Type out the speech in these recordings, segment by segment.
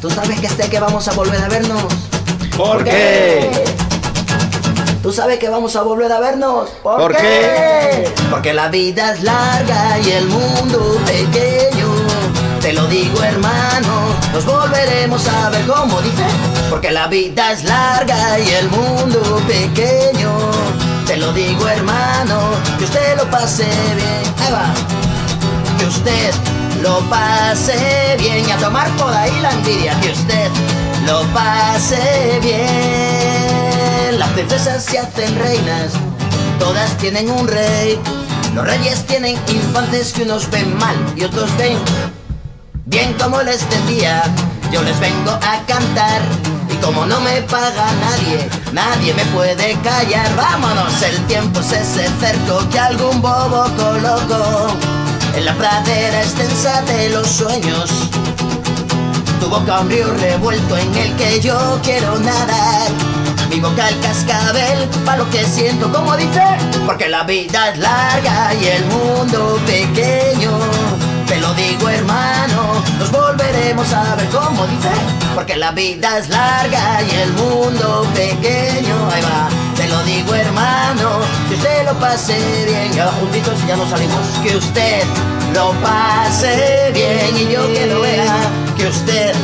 Tú sabes que sé que vamos a volver a vernos. ¿Por qué? Tú sabes que vamos a volver a vernos. ¿Por qué? Porque la vida es larga y el mundo pequeño. Te lo digo hermano, nos volveremos a ver como dice. Porque la vida es larga y el mundo pequeño. Te lo digo hermano, que usted lo pase bien. Ahí va. Usted lo pase bien y a tomar por ahí la envidia. Que usted lo pase bien. Las princesas se hacen reinas, todas tienen un rey. Los reyes tienen infantes que unos ven mal y otros ven bien como les decía. Yo les vengo a cantar y como no me paga nadie, nadie me puede callar. Vámonos, el tiempo es ese cerco que algún bobo colocó en la pradera extensa de los sueños. Tu boca un río revuelto en el que yo quiero nadar. Mi boca el cascabel, pa' lo que siento, como dice, porque la vida es larga y el mundo pequeño. Te lo digo hermano, nos volveremos a ver como dice, porque la vida es larga y el mundo pequeño. Ahí va, pase bien. Y ahora juntitos ya nos salimos, que usted lo pase bien y yo que lo vea, que usted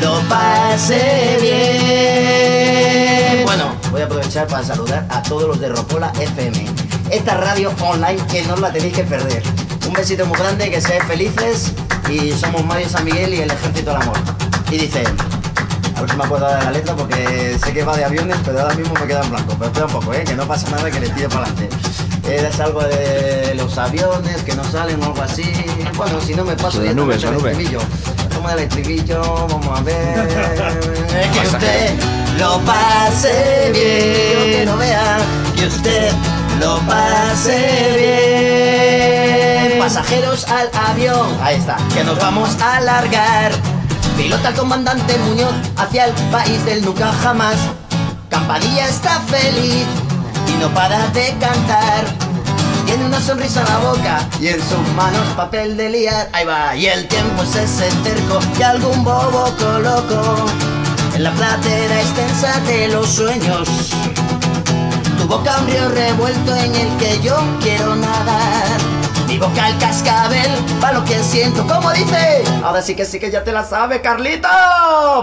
lo pase bien. Bueno, voy a aprovechar para saludar a todos los de Rocola FM, esta radio online que no la tenéis que perder. Un besito muy grande, que seáis felices y somos Mario San Miguel y el Ejército del Amor. Y dice, a ver si me acuerdo de la letra porque sé que va de aviones, pero ahora mismo me queda en blanco. Pero espera un poco, ¿eh? que no pasa nada, que le tiro para adelante. Es algo de los aviones que no salen o algo así. Bueno, si no me paso La ya nube, la el nube. estribillo. Tomo el estribillo, vamos a ver. que usted lo pase bien. Que no vea que usted lo pase bien. Pasajeros al avión, ahí está, que nos vamos a largar. Pilota el comandante Muñoz hacia el país del nunca jamás. Campanilla está feliz y no para de cantar. Tiene una sonrisa en la boca y en sus manos papel de liar. Ahí va, y el tiempo es ese cerco que algún bobo colocó en la platera extensa de los sueños. Tu boca un río revuelto en el que yo quiero nadar. Mi boca el cascabel, pa' lo que siento, como dice. Ahora sí que sí que ya te la sabe, Carlito.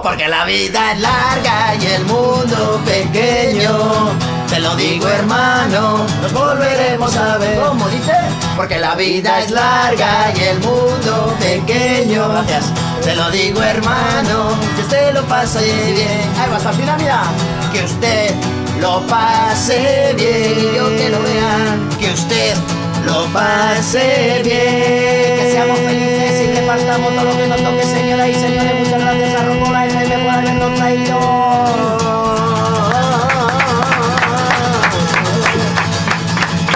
Porque la vida es larga y el mundo pequeño. Te lo digo, hermano, nos volveremos a ver. Como dice, porque la vida es larga y el mundo pequeño. Gracias. Te lo digo, hermano, que usted lo pase bien. Ahí va, hasta el final, mira. Que usted lo pase bien. Yo que lo vea, que usted lo pase bien. Que seamos felices y que partamos todo lo que nos toque, señoras y señores. Muchas gracias a Rocola FM por habernos traído.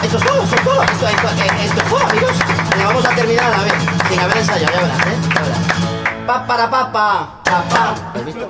Esto es todo, esto es todo. Esto, esto, esto es todo, amigos. Vamos a terminar a ver, sin haber ensayado, ya verás, ¿eh? Ya verás. Pa, para, pa, pa, pa, pa. ¿Has visto?